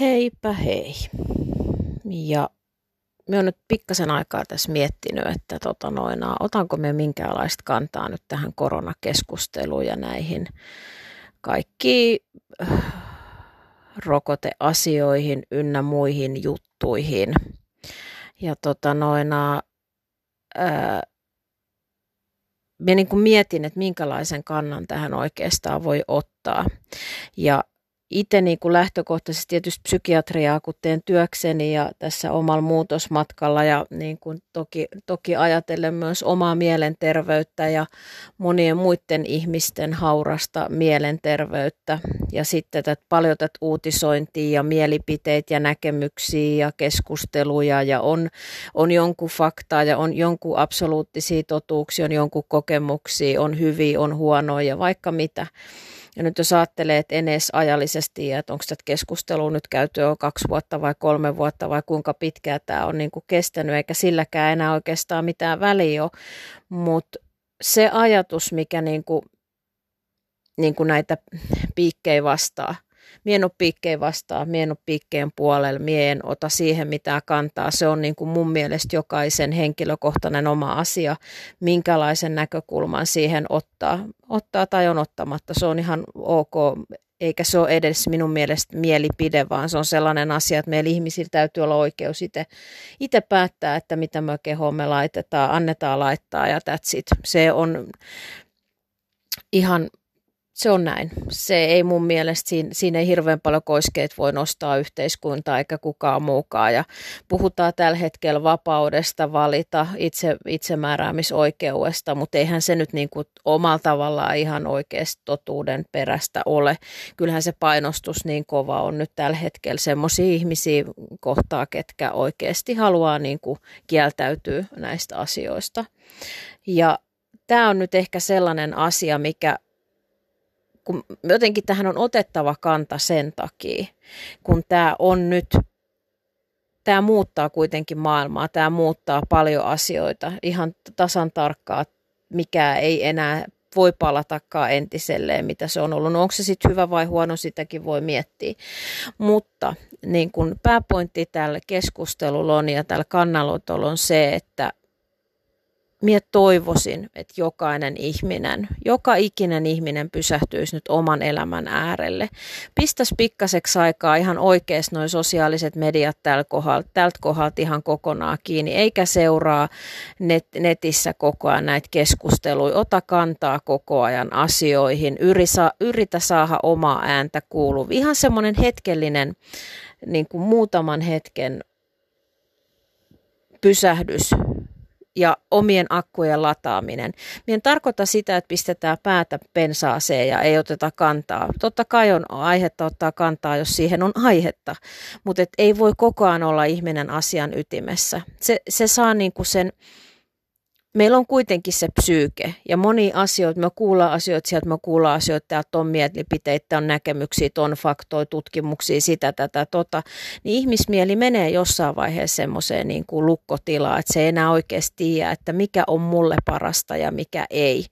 Heipä hei. Ja me on nyt pikkasen aikaa tässä miettinyt, että tota noina, otanko me minkäänlaista kantaa nyt tähän koronakeskusteluun ja näihin kaikki äh, rokoteasioihin ynnä muihin juttuihin. Ja tota noina, ää, mä niin kuin mietin, että minkälaisen kannan tähän oikeastaan voi ottaa. Ja itse niin kuin lähtökohtaisesti tietysti psykiatriaa, kun teen työkseni ja tässä omalla muutosmatkalla ja niin kuin toki, toki ajatellen myös omaa mielenterveyttä ja monien muiden ihmisten haurasta mielenterveyttä ja sitten tätä, paljon tätä uutisointia ja mielipiteitä ja näkemyksiä ja keskusteluja ja on, on jonkun faktaa ja on jonkun absoluuttisia totuuksia, on jonkun kokemuksia, on hyviä, on huonoja ja vaikka mitä. Ja nyt jos ajattelee, että enes ajallisesti, että onko tätä keskustelua nyt käyty jo kaksi vuotta vai kolme vuotta vai kuinka pitkään tämä on niin kuin kestänyt, eikä silläkään enää oikeastaan mitään väliä ole. Mutta se ajatus, mikä niin kuin, niin kuin näitä piikkejä vastaa, mie en ole piikkeen vastaan, mie en ole piikkeen puolella, mie en ota siihen mitään kantaa. Se on niin kuin mun mielestä jokaisen henkilökohtainen oma asia, minkälaisen näkökulman siihen ottaa, ottaa tai on ottamatta. Se on ihan ok, eikä se ole edes minun mielestä mielipide, vaan se on sellainen asia, että meillä ihmisillä täytyy olla oikeus itse päättää, että mitä me kehoon me laitetaan, annetaan laittaa ja that's it. Se on ihan se on näin. Se ei mun mielestä, siinä, siinä ei hirveän paljon koiskeet voi nostaa yhteiskuntaa eikä kukaan muukaan. Ja puhutaan tällä hetkellä vapaudesta valita, itse, itsemääräämisoikeudesta, mutta eihän se nyt niin kuin omalla tavallaan ihan oikeasti totuuden perästä ole. Kyllähän se painostus niin kova on nyt tällä hetkellä semmoisia ihmisiä kohtaa, ketkä oikeasti haluaa niin kuin kieltäytyä näistä asioista. Ja tämä on nyt ehkä sellainen asia, mikä kun jotenkin tähän on otettava kanta sen takia, kun tämä on nyt, tämä muuttaa kuitenkin maailmaa, tämä muuttaa paljon asioita ihan tasan tarkkaa, mikä ei enää voi palatakaan entiselleen, mitä se on ollut. No onko se sitten hyvä vai huono, sitäkin voi miettiä. Mutta niin kun pääpointti tällä keskustelulla on ja tällä kannanotolla on se, että Mie toivoisin, että jokainen ihminen, joka ikinen ihminen pysähtyisi nyt oman elämän äärelle. Pistäisi pikkaseksi aikaa ihan oikeasti noin sosiaaliset mediat tältä kohdalta, tältä kohdalta ihan kokonaan kiinni, eikä seuraa net, netissä koko ajan näitä keskusteluja. Ota kantaa koko ajan asioihin, yritä, yritä saada omaa ääntä kuuluva. Ihan semmoinen hetkellinen, niin kuin muutaman hetken pysähdys ja omien akkujen lataaminen. Mien tarkoita sitä, että pistetään päätä pensaaseen ja ei oteta kantaa. Totta kai on aihetta ottaa kantaa, jos siihen on aihetta, mutta ei voi koko ajan olla ihminen asian ytimessä. Se, se saa niinku sen meillä on kuitenkin se psyyke ja moni asioita, me kuullaan asioita sieltä, me kuullaan asioita, täältä on mielipiteitä, on näkemyksiä, on faktoja, tutkimuksia, sitä, tätä, tota, niin ihmismieli menee jossain vaiheessa semmoiseen niin kuin lukkotilaan, että se ei enää oikeasti tiedä, että mikä on mulle parasta ja mikä ei,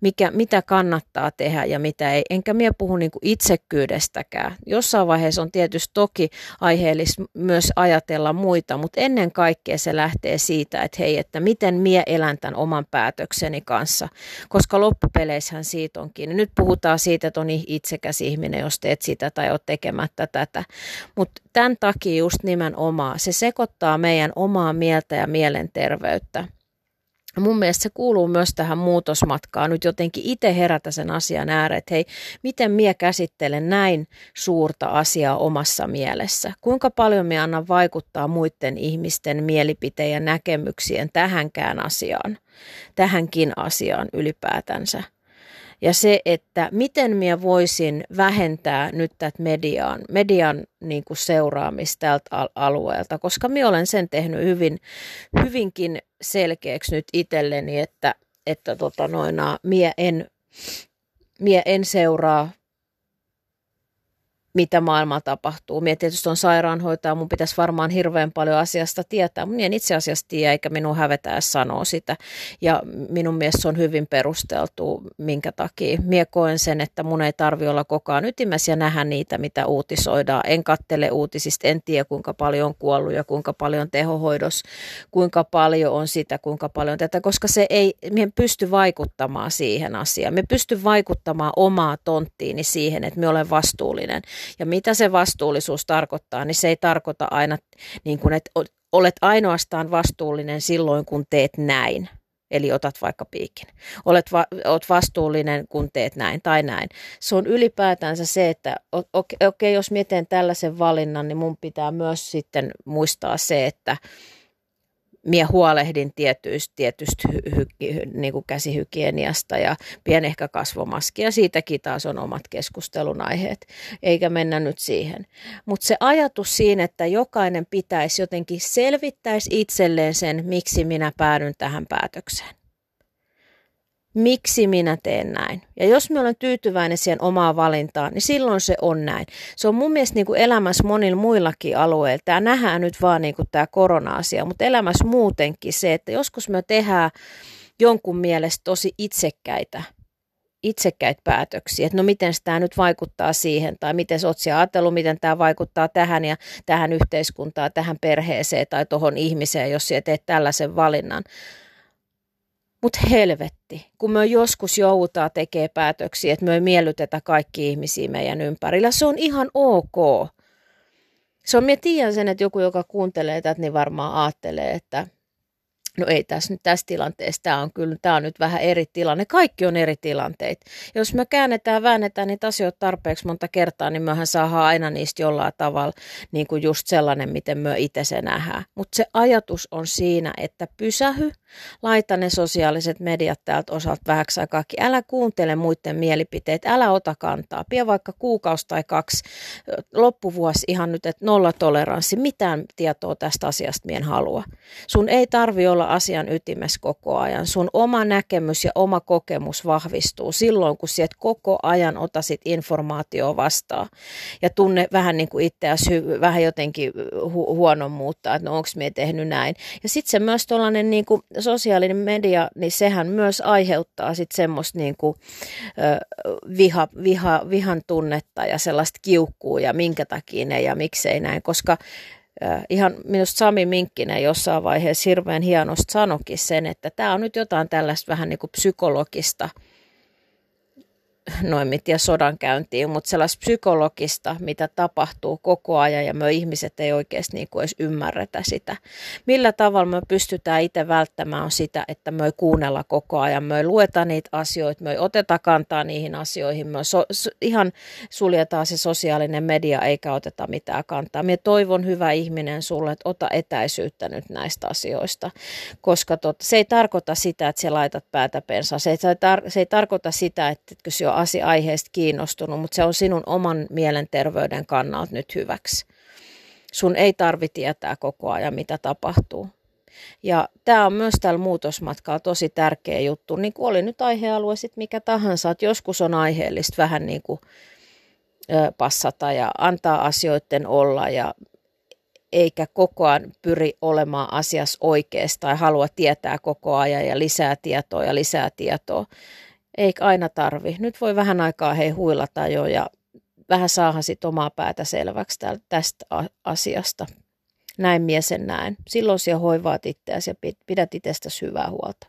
mikä, mitä kannattaa tehdä ja mitä ei. Enkä minä puhu niin kuin itsekkyydestäkään. Jossain vaiheessa on tietysti toki aiheellista myös ajatella muita, mutta ennen kaikkea se lähtee siitä, että hei, että miten mie elän elän tämän oman päätökseni kanssa, koska loppupeleissähän siitä onkin. Nyt puhutaan siitä, että on itsekäs ihminen, jos teet sitä tai oot tekemättä tätä. Mutta tämän takia just nimenomaan se sekoittaa meidän omaa mieltä ja mielenterveyttä. Mun mielestä se kuuluu myös tähän muutosmatkaan nyt jotenkin itse herätä sen asian ääreen, että hei, miten minä käsittelen näin suurta asiaa omassa mielessä? Kuinka paljon minä annan vaikuttaa muiden ihmisten mielipiteen ja näkemyksien tähänkään asiaan, tähänkin asiaan ylipäätänsä? Ja se, että miten minä voisin vähentää nyt tätä median, median niin kuin seuraamista tältä alueelta, koska minä olen sen tehnyt hyvin, hyvinkin selkeäksi nyt itselleni, että, että tota noina, minä en, minä en seuraa mitä maailmalla tapahtuu. Mie tietysti on sairaanhoitaja, mun pitäisi varmaan hirveän paljon asiasta tietää, mutta en itse asiassa tiedä, eikä minun hävetä sanoa sitä. Ja minun mielestä on hyvin perusteltu, minkä takia. Mie koen sen, että mun ei tarvi olla koko ajan ytimessä ja nähdä niitä, mitä uutisoidaan. En kattele uutisista, en tiedä kuinka paljon on kuollut ja kuinka paljon on tehohoidos, kuinka paljon on sitä, kuinka paljon tätä, koska se ei, me pysty vaikuttamaan siihen asiaan. Me pysty vaikuttamaan omaa tonttiini siihen, että me olen vastuullinen ja mitä se vastuullisuus tarkoittaa, niin se ei tarkoita aina, niin kuin, että olet ainoastaan vastuullinen silloin, kun teet näin. Eli otat vaikka piikin. Olet va- olet vastuullinen, kun teet näin tai näin. Se on ylipäätänsä se, että okei, okay, jos mietin tällaisen valinnan, niin mun pitää myös sitten muistaa se, että minä huolehdin tietyistä, tietystä hy, hy, hy, niin kuin käsihygieniasta ja pien ehkä kasvomaski ja siitäkin taas on omat keskustelun aiheet, eikä mennä nyt siihen. Mutta se ajatus siinä, että jokainen pitäisi jotenkin selvittäisi itselleen sen, miksi minä päädyn tähän päätökseen miksi minä teen näin. Ja jos minä olen tyytyväinen siihen omaan valintaan, niin silloin se on näin. Se on mun mielestä niin kuin elämässä monilla muillakin alueilla. Tämä nähdään nyt vaan niin kuin tämä korona-asia, mutta elämässä muutenkin se, että joskus me tehdään jonkun mielestä tosi itsekkäitä itsekkäitä päätöksiä, että no miten tämä nyt vaikuttaa siihen, tai miten olet ajatellut, miten tämä vaikuttaa tähän ja tähän yhteiskuntaan, tähän perheeseen tai tuohon ihmiseen, jos sinä teet tällaisen valinnan. Mutta helvetti, kun me joskus joudutaan tekemään päätöksiä, että me ei miellytetä kaikki ihmisiä meidän ympärillä, se on ihan ok. Se on, minä tiedän sen, että joku, joka kuuntelee tätä, niin varmaan ajattelee, että No ei tässä nyt tässä tilanteessa, tämä on kyllä, tämä on nyt vähän eri tilanne. Kaikki on eri tilanteita. Jos me käännetään, väännetään niitä asioita tarpeeksi monta kertaa, niin mehän saadaan aina niistä jollain tavalla niin kuin just sellainen, miten me itse se nähdään. Mutta se ajatus on siinä, että pysähy, laita ne sosiaaliset mediat täältä osalta vähäksi aikaakin. Älä kuuntele muiden mielipiteitä, älä ota kantaa. Pie vaikka kuukausi tai kaksi, loppuvuosi ihan nyt, että nolla toleranssi, mitään tietoa tästä asiasta mien halua. Sun ei tarvi olla asian ytimessä koko ajan. Sun oma näkemys ja oma kokemus vahvistuu silloin, kun sieltä koko ajan otasit informaatio vastaan ja tunne vähän niin kuin itseäsi vähän jotenkin hu- huonon muuttaa, että no onko me tehnyt näin. Ja sitten se myös tuollainen niin kuin sosiaalinen media, niin sehän myös aiheuttaa sitten semmoista niin kuin, viha, viha, vihan tunnetta ja sellaista kiukkuu ja minkä takia ne ja miksei näin, koska ihan minusta Sami Minkkinen jossain vaiheessa hirveän hienosti sanokin sen, että tämä on nyt jotain tällaista vähän niin kuin psykologista – noin sodan käyntiin, mutta sellaista psykologista, mitä tapahtuu koko ajan ja me ihmiset ei oikeasti niin kuin edes ymmärretä sitä. Millä tavalla me pystytään itse välttämään on sitä, että me ei kuunnella koko ajan, me ei lueta niitä asioita, me ei oteta kantaa niihin asioihin, me so, ihan suljetaan se sosiaalinen media eikä oteta mitään kantaa. Minä toivon hyvä ihminen sulle, että ota etäisyyttä nyt näistä asioista, koska tot, se ei tarkoita sitä, että sä laitat päätä pensaan, se ei, tar- se ei tarkoita sitä, että se on asia aiheesta kiinnostunut, mutta se on sinun oman mielenterveyden kannalta nyt hyväksi. Sun ei tarvi tietää koko ajan, mitä tapahtuu. Ja tämä on myös tällä muutosmatkalla tosi tärkeä juttu, niin kuin oli nyt aihealue sitten mikä tahansa, että joskus on aiheellista vähän niin kuin passata ja antaa asioiden olla ja eikä koko ajan pyri olemaan asiassa oikeassa tai halua tietää koko ajan ja lisää tietoa ja lisää tietoa, eikä aina tarvi. Nyt voi vähän aikaa hei huilata jo ja vähän saahan sit omaa päätä selväksi tästä asiasta. Näin mie sen näen. Silloin siellä hoivaat itseäsi ja pidät itsestäsi hyvää huolta.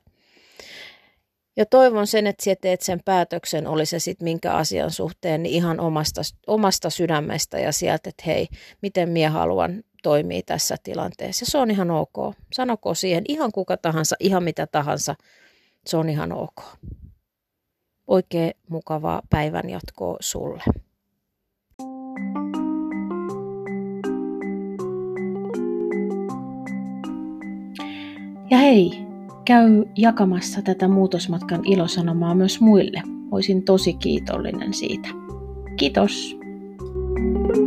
Ja toivon sen, että sinä teet sen päätöksen, oli se sitten minkä asian suhteen, niin ihan omasta, omasta sydämestä ja sieltä, että hei, miten minä haluan toimia tässä tilanteessa. Se on ihan ok. Sanoko siihen ihan kuka tahansa, ihan mitä tahansa, se on ihan ok. Oikein mukavaa päivän jatkoa sulle. Ja hei, käy jakamassa tätä muutosmatkan ilosanomaa myös muille. Olisin tosi kiitollinen siitä. Kiitos! thank you